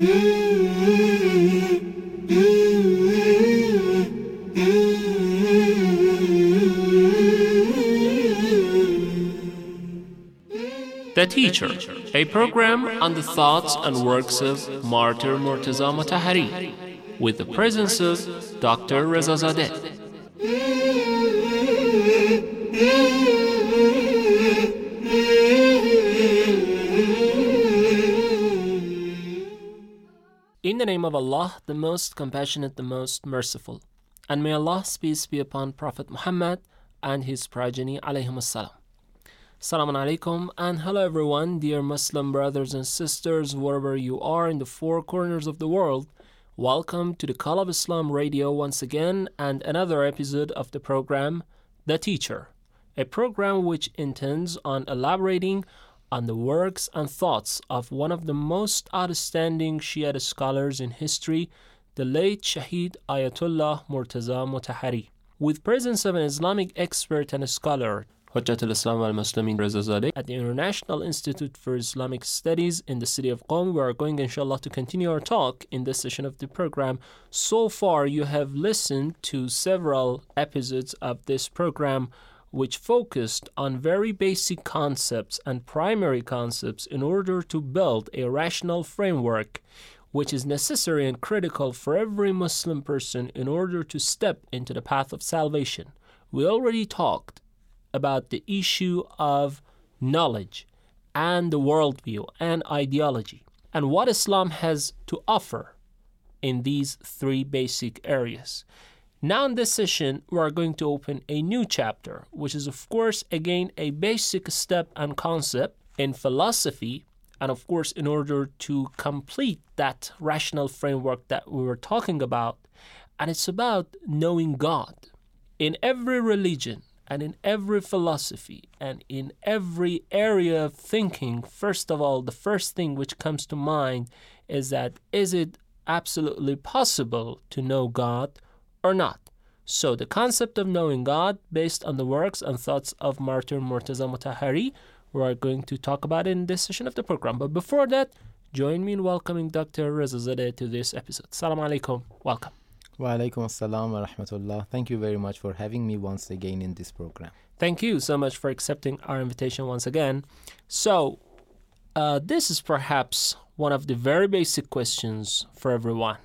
The Teacher, a program on the thoughts and works of Martyr Murtaza Mutahari, with the presence of Dr. Reza the name of Allah, the most compassionate, the most merciful. And may Allah's peace be upon Prophet Muhammad and his progeny, alayhim salam. Assalamu alaikum and hello everyone, dear Muslim brothers and sisters, wherever you are in the four corners of the world. Welcome to the Call of Islam Radio once again and another episode of the program The Teacher, a program which intends on elaborating on the works and thoughts of one of the most outstanding Shia scholars in history, the late Shahid Ayatollah Murtaza Mutahari. With presence of an Islamic expert and a scholar, Hujjat al-Islam al-Muslimin Reza Zadeh at the International Institute for Islamic Studies in the city of Qom. We are going inshallah to continue our talk in this session of the program. So far you have listened to several episodes of this program which focused on very basic concepts and primary concepts in order to build a rational framework which is necessary and critical for every Muslim person in order to step into the path of salvation. We already talked about the issue of knowledge and the worldview and ideology and what Islam has to offer in these three basic areas. Now, in this session, we are going to open a new chapter, which is, of course, again a basic step and concept in philosophy, and of course, in order to complete that rational framework that we were talking about. And it's about knowing God. In every religion and in every philosophy and in every area of thinking, first of all, the first thing which comes to mind is that is it absolutely possible to know God? Or not. So, the concept of knowing God, based on the works and thoughts of Martyr Murtaza Mutahari, we are going to talk about it in this session of the program. But before that, join me in welcoming Dr. Reza Zadeh to this episode. Salam alaikum. Welcome. Wa alaikum assalam wa rahmatullah. Thank you very much for having me once again in this program. Thank you so much for accepting our invitation once again. So, uh, this is perhaps one of the very basic questions for everyone.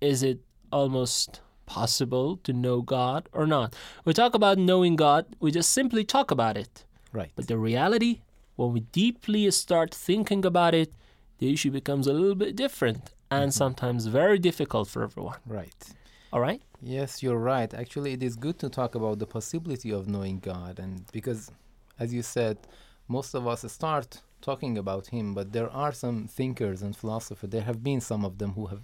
Is it almost possible to know God or not. We talk about knowing God, we just simply talk about it. Right. But the reality, when we deeply start thinking about it, the issue becomes a little bit different and mm-hmm. sometimes very difficult for everyone. Right. All right? Yes, you're right. Actually, it is good to talk about the possibility of knowing God and because as you said, most of us start talking about him, but there are some thinkers and philosophers, there have been some of them who have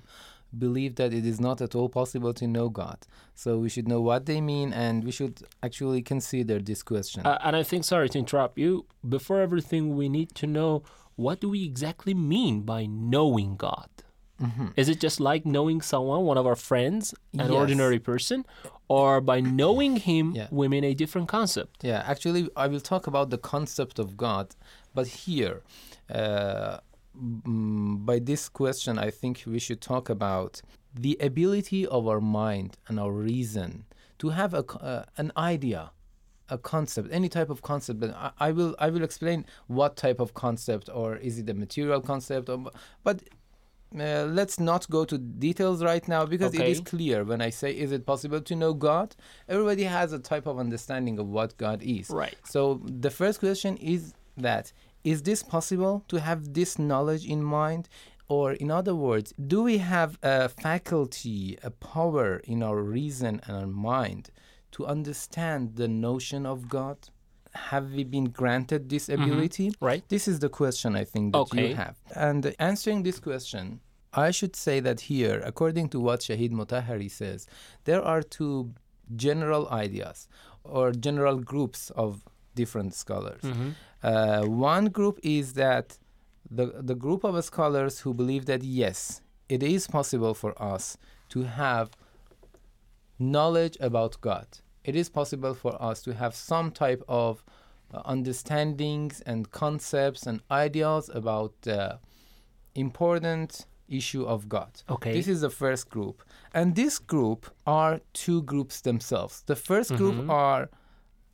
believe that it is not at all possible to know God. So we should know what they mean and we should actually consider this question. Uh, and I think, sorry to interrupt you, before everything, we need to know what do we exactly mean by knowing God? Mm-hmm. Is it just like knowing someone, one of our friends, an yes. ordinary person? Or by knowing him, yeah. we mean a different concept? Yeah, actually, I will talk about the concept of God, but here, uh, by this question, I think we should talk about the ability of our mind and our reason to have a, uh, an idea, a concept, any type of concept. But I, I, will I will explain what type of concept, or is it a material concept, or, but. Uh, let's not go to details right now because okay. it is clear when I say, is it possible to know God? Everybody has a type of understanding of what God is. Right. So the first question is that is this possible to have this knowledge in mind? Or, in other words, do we have a faculty, a power in our reason and our mind to understand the notion of God? Have we been granted this mm-hmm. ability? Mm-hmm. Right. This is the question I think that okay. you have. And answering this question, I should say that here, according to what Shahid Mutahari says, there are two general ideas or general groups of different scholars. Mm-hmm. Uh, one group is that the, the group of scholars who believe that yes, it is possible for us to have knowledge about God. It is possible for us to have some type of uh, understandings and concepts and ideas about uh, important issue of God. Okay. This is the first group. And this group are two groups themselves. The 1st group Mhm. are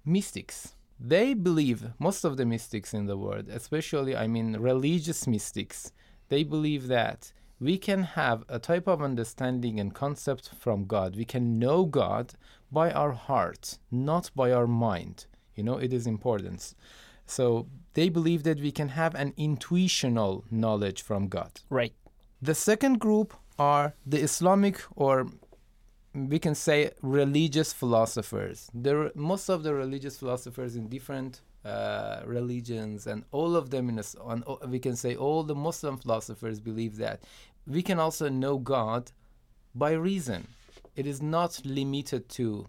mystics. They believe, most of the mystics in the world, especially, I mean, religious mystics, they believe that we can have a type of understanding and concept from God. We can know God by our heart, not by our mind. You know, it is important. So they believe that we can have an intuitional knowledge from God. right. The second group are the Islamic or we can say religious philosophers. There, most of the religious philosophers in different uh, religions, and all of them in a, on, we can say all the Muslim philosophers believe that we can also know God by reason. It is not limited to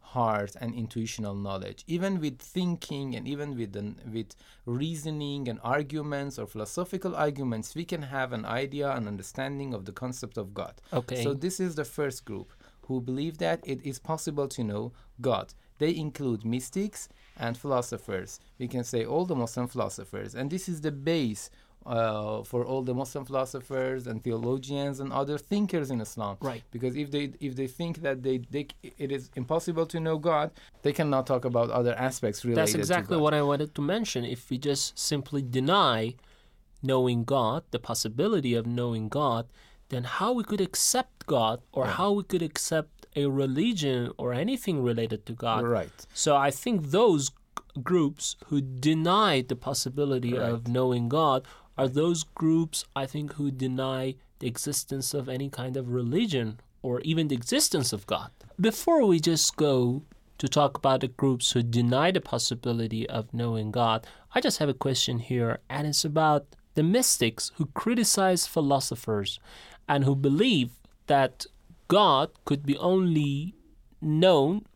heart and intuitional knowledge. Even with thinking and even with an, with reasoning and arguments or philosophical arguments, we can have an idea and understanding of the concept of God. Okay. So this is the first group who believe that it is possible to know God. They include mystics and philosophers. We can say all the Muslim philosophers, and this is the base uh, for all the Muslim philosophers and theologians and other thinkers in Islam. Right. Because if they if they think that they, they it is impossible to know God, they cannot talk about other aspects related. That's exactly what I wanted to mention. If we just simply deny knowing God, the possibility of knowing God, then how we could accept God or Right. how we could accept a religion or anything related to God. Right. So I think those groups who deny the possibility of knowing God are those groups I think who deny the existence of any kind of religion or even the existence of God. Before we just go to talk about the groups who deny the possibility of knowing God, I just have a question here and it's about the mystics who criticize philosophers and who believe that God could be only known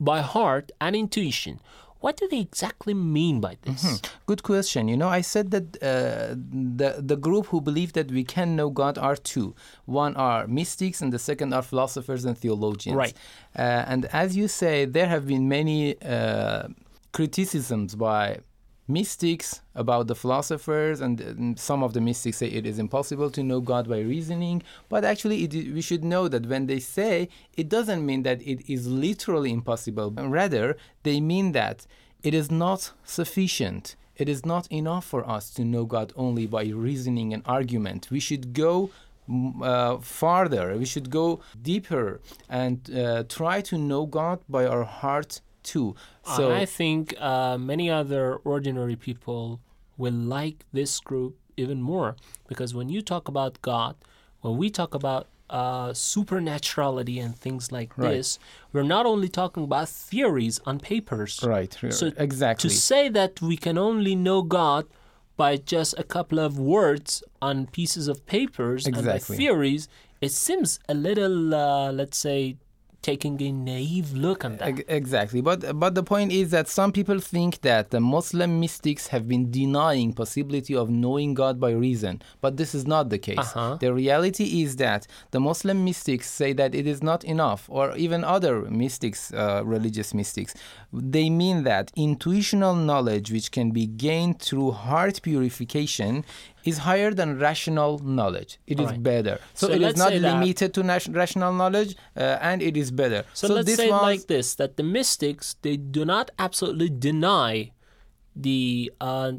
by heart and intuition. What do they exactly mean by this? Good question. You know, I said that uh, the the group who believe that we can know God are two. One are mystics, and the second are philosophers and theologians. Right. Uh, and as you say, there have been many uh, criticisms by mystics about the philosophers, and, some of the mystics say it is impossible to know God by reasoning. But actually, it, we should know that when they say it doesn't mean that it is literally impossible. Rather, they mean that it is not sufficient. It is not enough for us to know God only by reasoning and argument. We should go mm, uh, farther. We should go deeper and uh, try to know God by our heart too. So I think uh, many other ordinary people will like this group even more because when you talk about God, when we talk about uh, supernaturality and things like Right. this, we're not only talking about theories on papers. right, So exactly. To say that we can only know God by just a couple of words on pieces of papers and by theories, it seems a little, uh, let's say, taking a naive look on that. Exactly, but but the point is that some people think that the Muslim mystics have been denying possibility of knowing God by reason, but this is not the case. Uh-huh. The reality is that the Muslim mystics say that it is not enough, or even other mystics, uh, religious mystics, they mean that intuitional knowledge, which can be gained through heart purification, is higher than rational knowledge. It is better. So, So it is not limited to rational knowledge, uh, and it is better. So, let's this say was like this: that the mystics they do not absolutely deny the uh,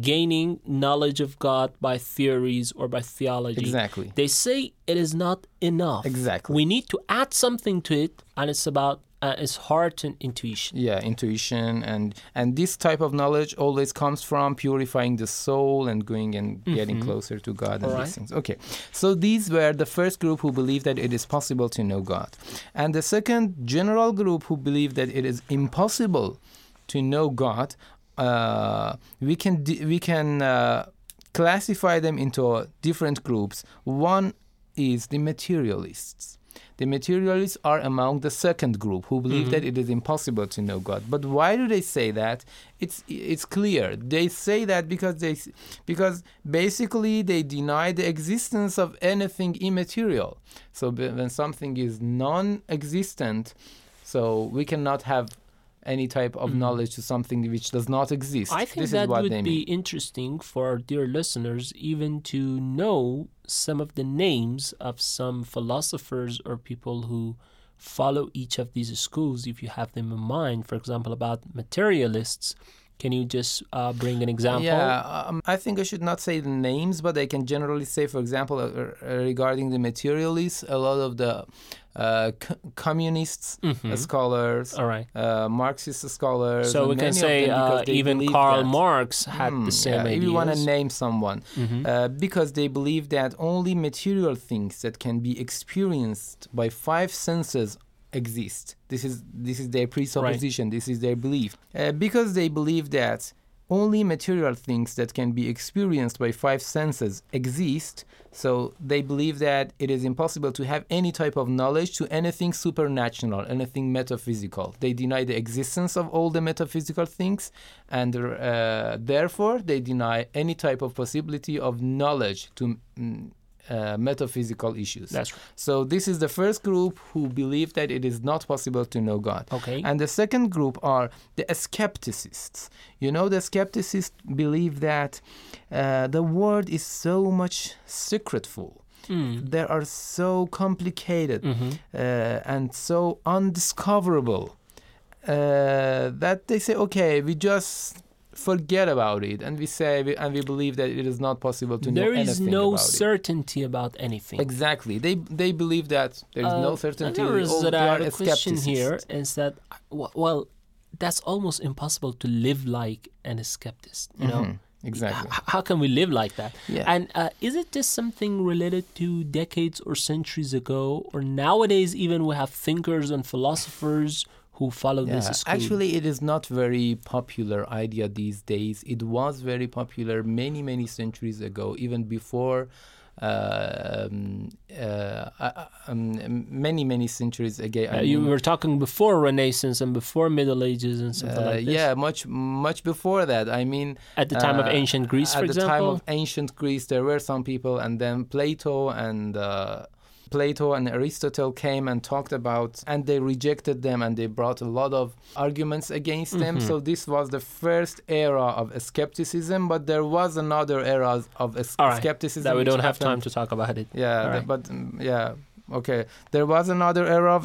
gaining knowledge of God by theories or by theology. Exactly. They say it is not enough. Exactly. We need to add something to it, and it's about uh, it's heart and intuition. yeah intuition and and this type of knowledge always comes from purifying the soul and going and getting closer to god and these things okay so these were the first group who believe that it is possible to know god and the second general group who believe that it is impossible to know god uh, we can di- we can uh, classify them into different groups one is the materialists the materialists are among the second group who believe that it is impossible to know God. But why do they say that? It's it's clear. They say that because they because basically they deny the existence of anything immaterial. So when something is non-existent, so we cannot have any type of knowledge to something which does not exist. Mm-hmm. I think this that is what would be mean. interesting for our dear listeners even to know some of the names of some philosophers or people who follow each of these schools if you have them in mind. For example, about materialists. Can you just uh, bring an example? Yeah, um, I think I should not say the names, but I can generally say, for example, uh, uh, regarding the materialists, a lot of the uh, c- communists Mhm. scholars, All right. uh, Marxist scholars. So we can say uh, even Karl Marx had Hmm, the same yeah, ideas. If you want to name someone, Mhm. uh, because they believe that only material things that can be experienced by five senses exist. This is this is their presupposition. This is their belief. Uh, because they believe that only material things that can be experienced by five senses exist. So they believe that it is impossible to have any type of knowledge to anything supernatural, anything metaphysical. They deny the existence of all the metaphysical things, and uh, therefore they deny any type of possibility of knowledge to mm, uh, metaphysical issues. That's right. So this is the first group who believe that it is not possible to know God. Okay. And the second group are the skepticists. You know, the skepticists believe that uh, the world is so much secretful. Mm. They are so complicated Mhm. uh, and so undiscoverable uh, that they say, okay, we just forget about it, and we say, we, and we believe that it is not possible to know There is anything no about it. certainty about anything. Exactly. They they believe that there is no Uh, certainty. There is that I are a question here is that well, that's almost impossible to live like an skeptic. You know, Mhm, Exactly. H- how can we live like that? Yeah. And uh, is it just something related to decades or centuries ago, or nowadays even we have thinkers and philosophers who follow Yeah, this school? actually, it is not very popular idea these days. It was very popular many, many centuries ago, even before. Uh, um, uh, um, many, many centuries ago. Uh, you mean, were talking before Renaissance and before Middle Ages and something uh, like this. yeah, much, much before that. I mean, At the time of uh, ancient Greece, at for the example. time of ancient Greece, there were some people, and then Plato and uh, Plato and Aristotle came and talked about, and they rejected them, and they brought a lot of arguments against them. Mhm. So this was the first era of skepticism, but there was another era of right, skepticism that we don't have time to talk about it. Yeah, the- but mm, yeah. Okay, there was another era of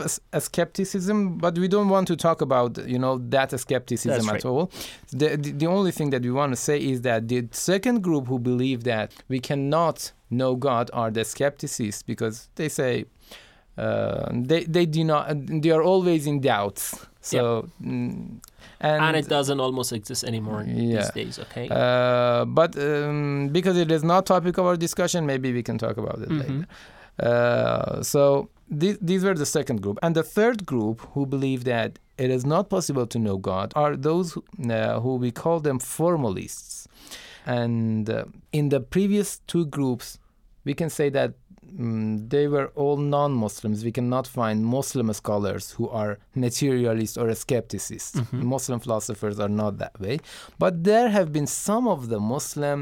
skepticism, but we don't want to talk about you know that skepticism at all. The, the the only thing that we want to say is that the second group who believe that we cannot know God are the skepticists because they say uh, they they do not they are always in doubts. So mm, and, And, it doesn't almost exist anymore Yeah. these days, okay? uh, but um, because it is not topic of our discussion, maybe we can talk about it Mhm. later. Uh, so these, these were the second group. And the third group who believe that it is not possible to know God are those who, uh, who we call them formalists. And uh, in the previous two groups, we can say that mm, they were all non-Muslims. We cannot find Muslim scholars who are materialists or skepticists. Mhm. Muslim philosophers are not that way. But there have been some of the Muslim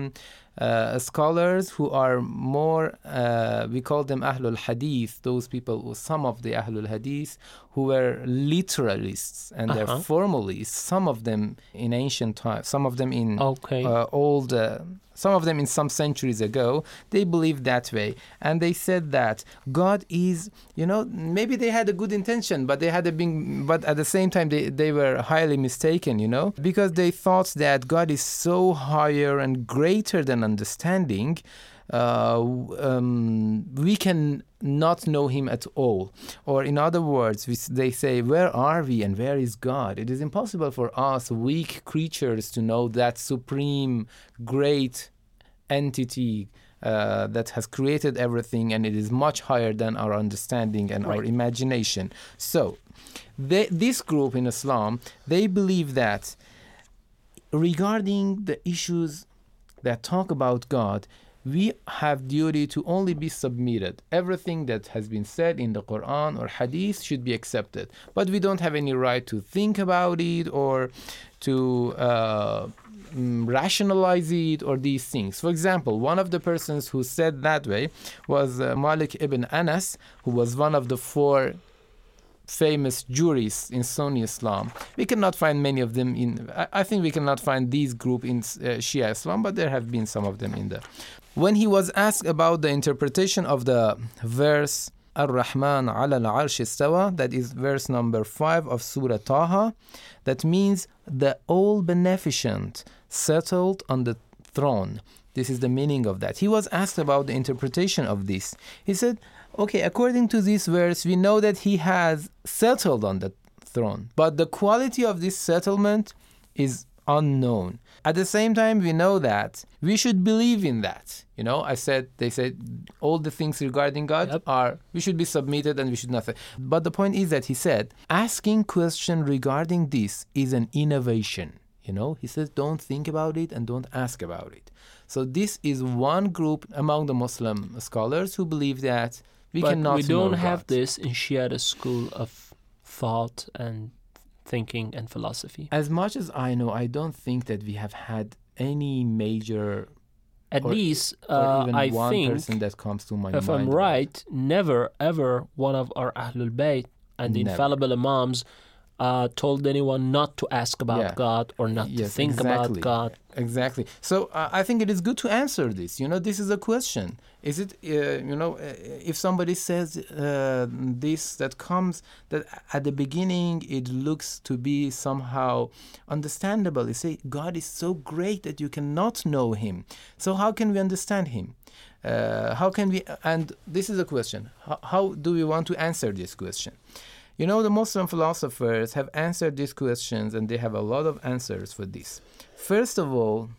uh, scholars who are more, uh, we call them Ahlul Hadith, those people, some of the Ahlul Hadith, who were literalists and they're Uh-huh. formalists, some of them in ancient times, some of them in okay. uh, old, uh, some of them in some centuries ago, they believed that way. And they said that God is, you know, maybe they had a good intention, but they had a big, but at the same time, they, they were highly mistaken, you know, because they thought that God is so higher and greater than understanding. Uh, um, we can not know him at all. Or, in other words, we, they say, Where are we and where is God? It is impossible for us, weak creatures, to know that supreme, great entity uh, that has created everything and it is much higher than our understanding and our imagination. So, they, this group in Islam, they believe that regarding the issues that talk about God, we have duty to only be submitted. Everything that has been said in the Quran or Hadith should be accepted, but we don't have any right to think about it or to uh, mm, rationalize it or these things. For example, one of the persons who said that way was uh, Malik ibn Anas, who was one of the four famous jurists in Sunni Islam. We cannot find many of them in. I, I think we cannot find these group in uh, Shia Islam, but there have been some of them in there. When he was asked about the interpretation of the verse Ar-Rahman ala al-Arsh istawa, that is verse number 5 of Surah Taha, that means the all beneficent settled on the throne. This is the meaning of that. He was asked about the interpretation of this. He said, okay, according to this verse, we know that he has settled on the throne, but the quality of this settlement is unknown. At the same time, we know that we should believe in that. You know, I said, they said all the things regarding God Yep. are, we should be submitted and we should not. But the point is that he said, asking question regarding this is an innovation. You know, he says, don't think about it and don't ask about it. So this is one group among the Muslim scholars who believe that we but cannot we don't have God. this in Shia school of thought and thinking and philosophy. As much as I know, I don't think that we have had any major At or- least, uh, even I one think, person that comes to my mind. if. I'm right, never ever one of our Ahlul Bayt and the infallible Imams uh, told anyone not to ask about Yeah. God or not to think exactly. about God. Exactly. So uh, I think it is good to answer this. You know, this is a question. Is it, uh, you know, uh, if somebody says uh, this that comes that at the beginning it looks to be somehow understandable. You say God is so great that you cannot know Him. So how can we understand Him? Uh, how can we? And this is a question. How, how do we want to answer this question? You know, the Muslim philosophers have answered these questions and they have a lot of answers for this. First of all,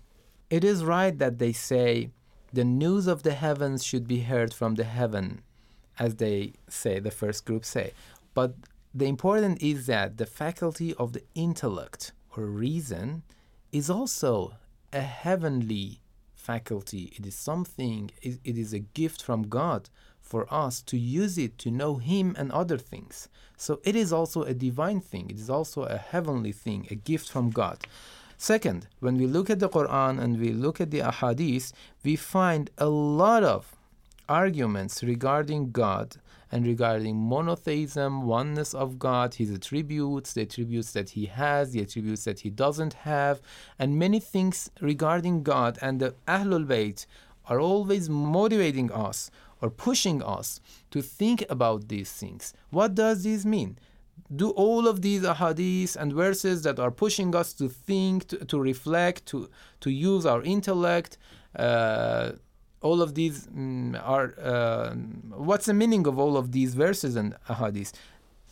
it is right that they say the news of the heavens should be heard from the heaven, as they say, the first group say. But the important is that the faculty of the intellect or reason is also a heavenly faculty. It is something, it, it is a gift from God for us to use it to know Him and other things. So it is also a divine thing, it is also a heavenly thing, a gift from God. Second, when we look at the Quran and we look at the Ahadith, we find a lot of arguments regarding God and regarding monotheism, oneness of God, his attributes, the attributes that he has, the attributes that he doesn't have, and many things regarding God. And the Ahlul Bayt are always motivating us or pushing us to think about these things. What does this mean? Do all of these ahadith and verses that are pushing us to think, to, to reflect, to, to use our intellect, uh, all of these mm, are uh, what's the meaning of all of these verses and ahadith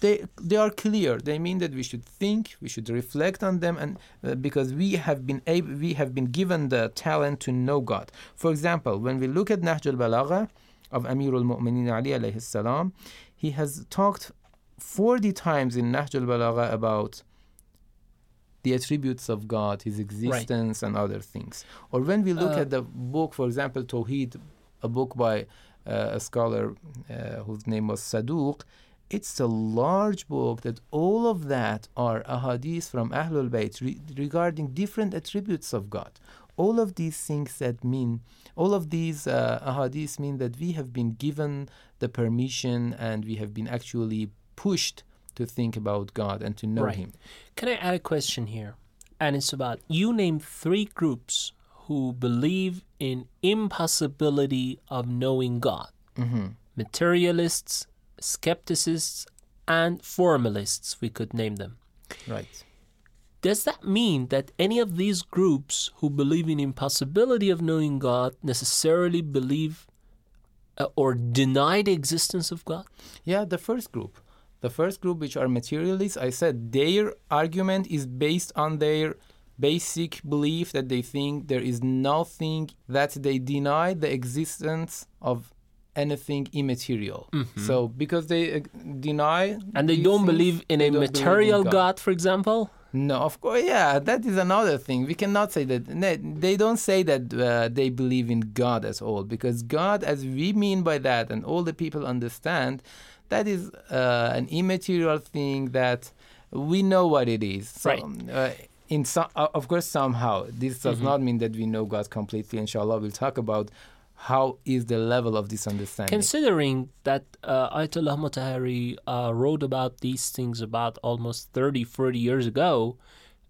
they they are clear they mean that we should think we should reflect on them and uh, because we have been able we have been given the talent to know god for example when we look at nahj al-balagha of amir al-mu'minin ali alayhi salam he has talked 40 times in nahj al-balagha about the attributes of God, His existence, and other things. Or when we look Uh, at the book, for example, Tawheed, a book by uh, a scholar uh, whose name was Saduq, it's a large book that all of that are ahadith from Ahlul Bayt re- regarding different attributes of God. All of these things that mean, all of these uh, ahadith mean that we have been given the permission and we have been actually pushed to think about God and to know Right. Him. Can I add a question here? And it's about you name three groups who believe in impossibility of knowing God. hmm Materialists, skepticists, and formalists, we could name them. Right. Does that mean that any of these groups who believe in impossibility of knowing God necessarily believe uh, or deny the existence of God? Yeah, the first group. The first group, which are materialists, I said their argument is based on their basic belief that they think there is nothing that they deny the existence of anything immaterial. So because they uh, deny And they don't things, believe in they a believe in material God, for example? No, of course, yeah, that is another thing. We cannot say that. They don't say that uh, they believe in God at all, because God, as we mean by that, and all the people understand, that is uh, an immaterial thing that we know what it is. So, Right. Uh, in some, uh, of course, somehow this does Mhm. not mean that we know God completely. Inshallah, we'll talk about how is the level of this understanding? Considering that uh, Ayatollah Mutahari uh, wrote about these things about almost 30, 40 years ago,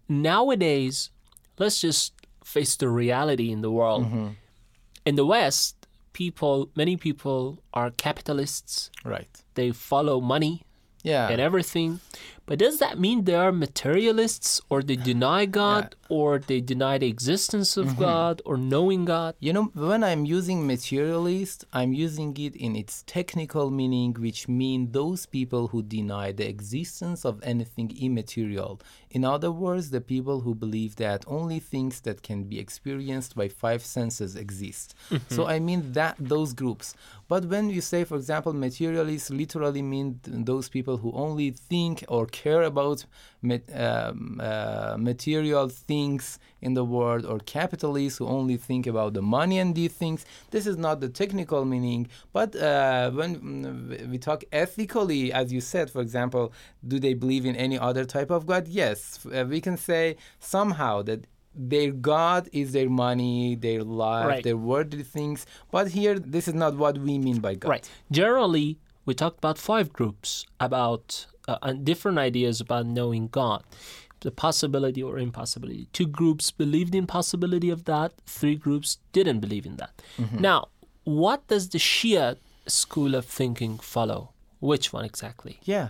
nowadays, let's just face the reality in the world. Mm-hmm. In the West, people, many people are capitalists. right. They follow money Yeah. and everything. But does that mean they are materialists or they deny God or they deny the existence of Mm-hmm. God or knowing God? You know, when I'm using materialist, I'm using it in its technical meaning, which mean those people who deny the existence of anything immaterial. In other words, the people who believe that only things that can be experienced by five senses exist. So I mean that those groups. But when you say, for example, materialists literally mean th- those people who only think or care about um, uh, material things in the world, or capitalists who only think about the money and these things. This is not the technical meaning. But uh, when mm, we talk ethically, as you said, for example, do they believe in any other type of God? Yes, uh, we can say somehow that their God is their money, their life, Right. their worldly things. But here, this is not what we mean by God. Right. Generally, we talked about five groups about uh, and different ideas about knowing God, the possibility or impossibility. Two groups believed in possibility of that. Three groups didn't believe in that. Now, what does the Shia school of thinking follow? Which one exactly? Yeah.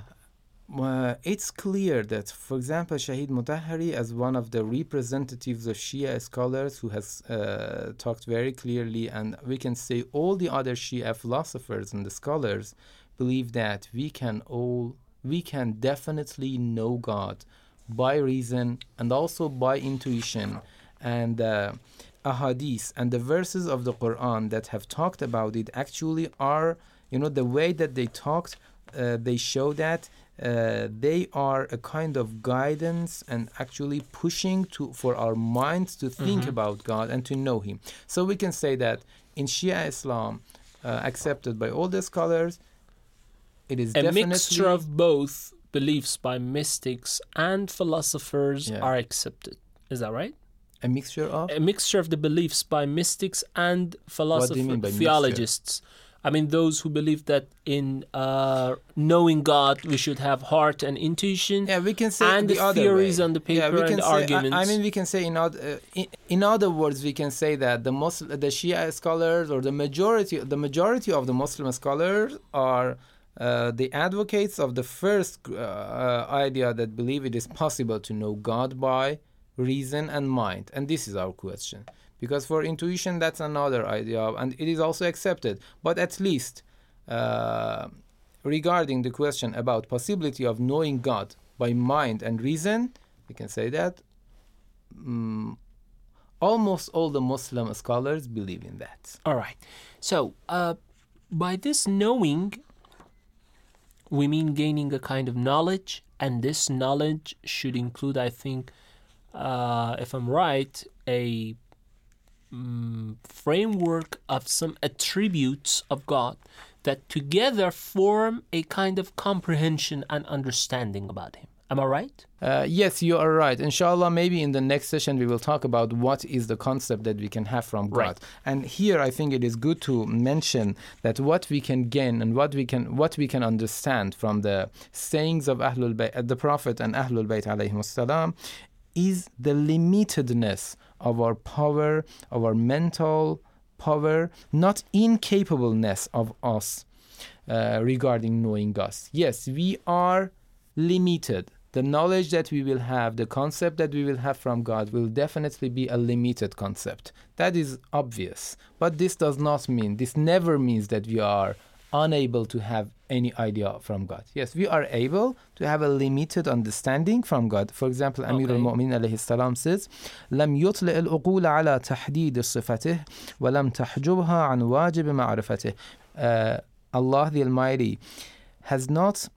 Uh, it's clear that, for example, Shahid Mutahari, as one of the representatives of Shia scholars who has uh, talked very clearly, and we can say all the other Shia philosophers and the scholars believe that we can all, we can definitely know God by reason and also by intuition. And uh, ahadith and the verses of the Quran that have talked about it actually are, you know, the way that they talked, uh, they show that uh, they are a kind of guidance and actually pushing to for our minds to think about God and to know Him. So we can say that in Shia Islam, uh, accepted by all the scholars, it is A mixture of both beliefs by mystics and philosophers Yeah. are accepted. Is that right? a mixture of a mixture of the beliefs by mystics and philosophers, by mixture? theologists. I mean, those who believe that in uh, knowing God, we should have heart and intuition. Yeah, we can say and the, the other theories way. on the yeah, paper we can say, I- arguments. I, mean, we can say in, oth- uh, in in other words, we can say that the Muslim, the Shia scholars or the majority, the majority of the Muslim scholars are. Uh, the advocates of the first uh, uh, idea that believe it is possible to know God by reason and mind, and this is our question. Because for intuition, that's another idea, and it is also accepted. But at least, uh, regarding the question about possibility of knowing God by mind and reason, we can say that mm, almost all the Muslim scholars believe in that. All right. So, uh, by this knowing, we mean gaining a kind of knowledge, and this knowledge should include, I think, uh, if I'm right, a mm, framework of some attributes of God that together form a kind of comprehension and understanding about Him. Am I right? Uh, yes, you are right. Inshallah, maybe in the next session we will talk about what is the concept that we can have from God. Right. And here, I think it is good to mention that what we can gain and what we can what we can understand from the sayings of Ahlul Bayt, uh, the Prophet and Ahlul Bayt salam, is the limitedness of our power, of our mental power, not incapableness of us uh, regarding knowing us. Yes, we are limited The knowledge that we will have, the concept that we will have from God will definitely be a limited concept. That is obvious. But this does not mean, this never means that we are unable to have any idea from God. Yes, we are able to have a limited understanding from God. For example, Amir Okay. al-Mu'min alayhi salam says, لم يطلع العقول على تحديد صفته ولم تحجبها عن واجب معرفته. Uh, Allah the Almighty has not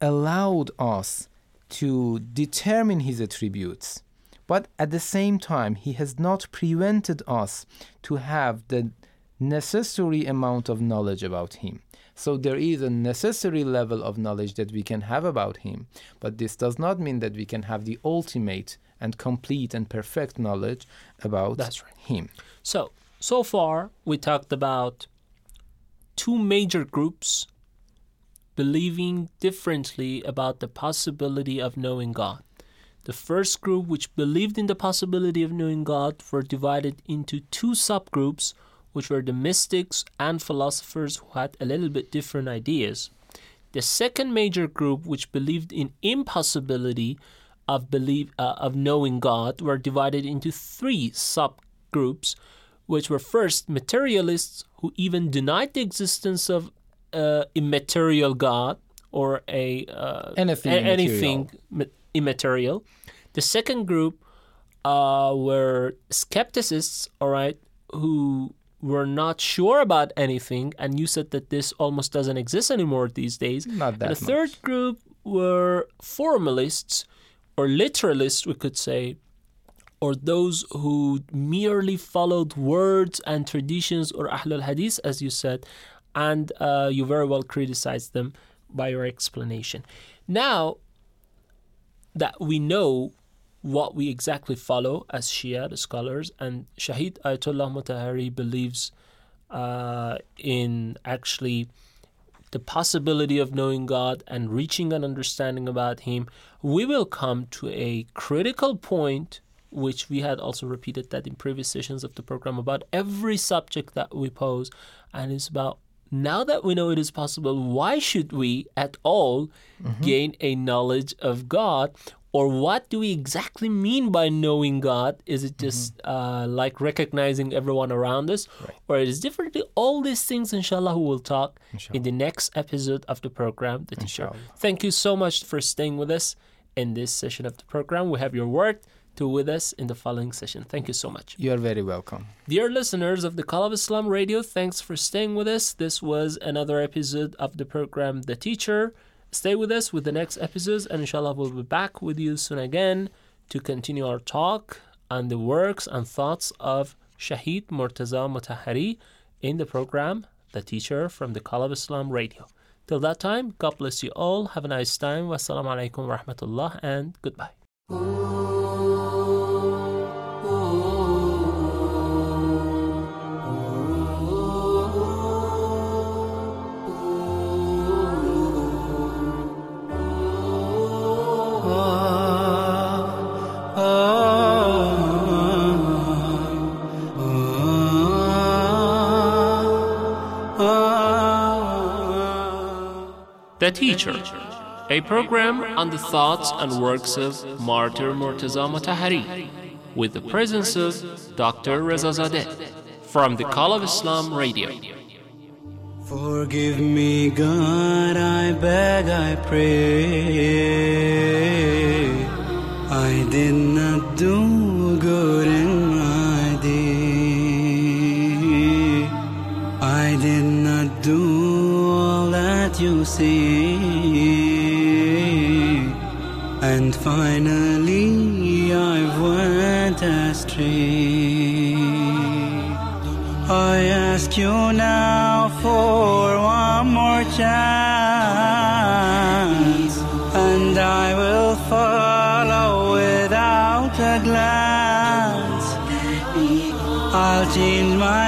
allowed us to determine his attributes but at the same time he has not prevented us to have the necessary amount of knowledge about him so there is a necessary level of knowledge that we can have about him but this does not mean that we can have the ultimate and complete and perfect knowledge about That's right. him So, So far, we talked about two major groups believing differently about the possibility of knowing God. The first group, which believed in the possibility of knowing God, were divided into two subgroups, which were the mystics and philosophers who had a little bit different ideas. The second major group, which believed in impossibility of believe uh, of knowing God, were divided into three subgroups, which were first materialists who even denied the existence of uh, immaterial God or a uh, Anything a- immaterial. anything ma- immaterial. The second group uh, were skepticists, all right, who were not sure about anything, and you said that this almost doesn't exist anymore these days. Not that And the third group were formalists or literalists, we could say, or those who merely followed words and traditions or Ahlul Hadith, as you said, and uh, you very well criticized them by your explanation. Now that we know what we exactly follow as Shia, scholars, and Shahid Ayatollah Mutahari believes uh, in actually the possibility of knowing God and reaching an understanding about Him, we will come to a critical point, which we had also repeated that in previous sessions of the program about every subject that we pose, and it's about now that we know it is possible, why should we at all gain a knowledge of God? Or what do we exactly mean by knowing God? Is it just uh, like recognizing everyone around us? Or it is differently? All these things, inshallah, we will talk in the next episode of the program, The Teacher. Inshallah. Thank you so much for staying with us in this session of the program. We have your word to with us in the following session. Thank you so much. You are very welcome. Dear listeners of the Call of Islam Radio, thanks for staying with us. This was another episode of the program The Teacher. Stay with us with the next episodes, and inshallah, we'll be back with you soon again to continue our talk on the works and thoughts of Shahid Murtaza Mutahari in the program The Teacher from the Call of Islam Radio. Till that time, God bless you all. Have a nice time. Wassalamu alaikum wa rahmatullah, and goodbye. The Teacher, a program on the thoughts and works of Martyr Murtaza Mutahari, with the presence of Dr. Reza Zadeh from the Call of Islam Radio. Forgive me, God, I beg, I pray. I did not do good in my day. I did not do that you say. And finally, I went astray. I ask you now for one more chance, and I will follow without a glance. I'll change my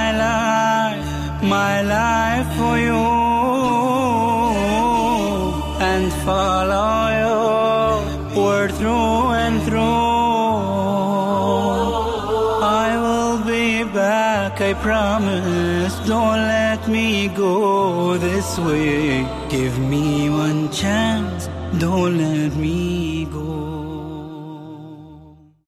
promise. Don't let me go this way. Give me one chance, don't let me.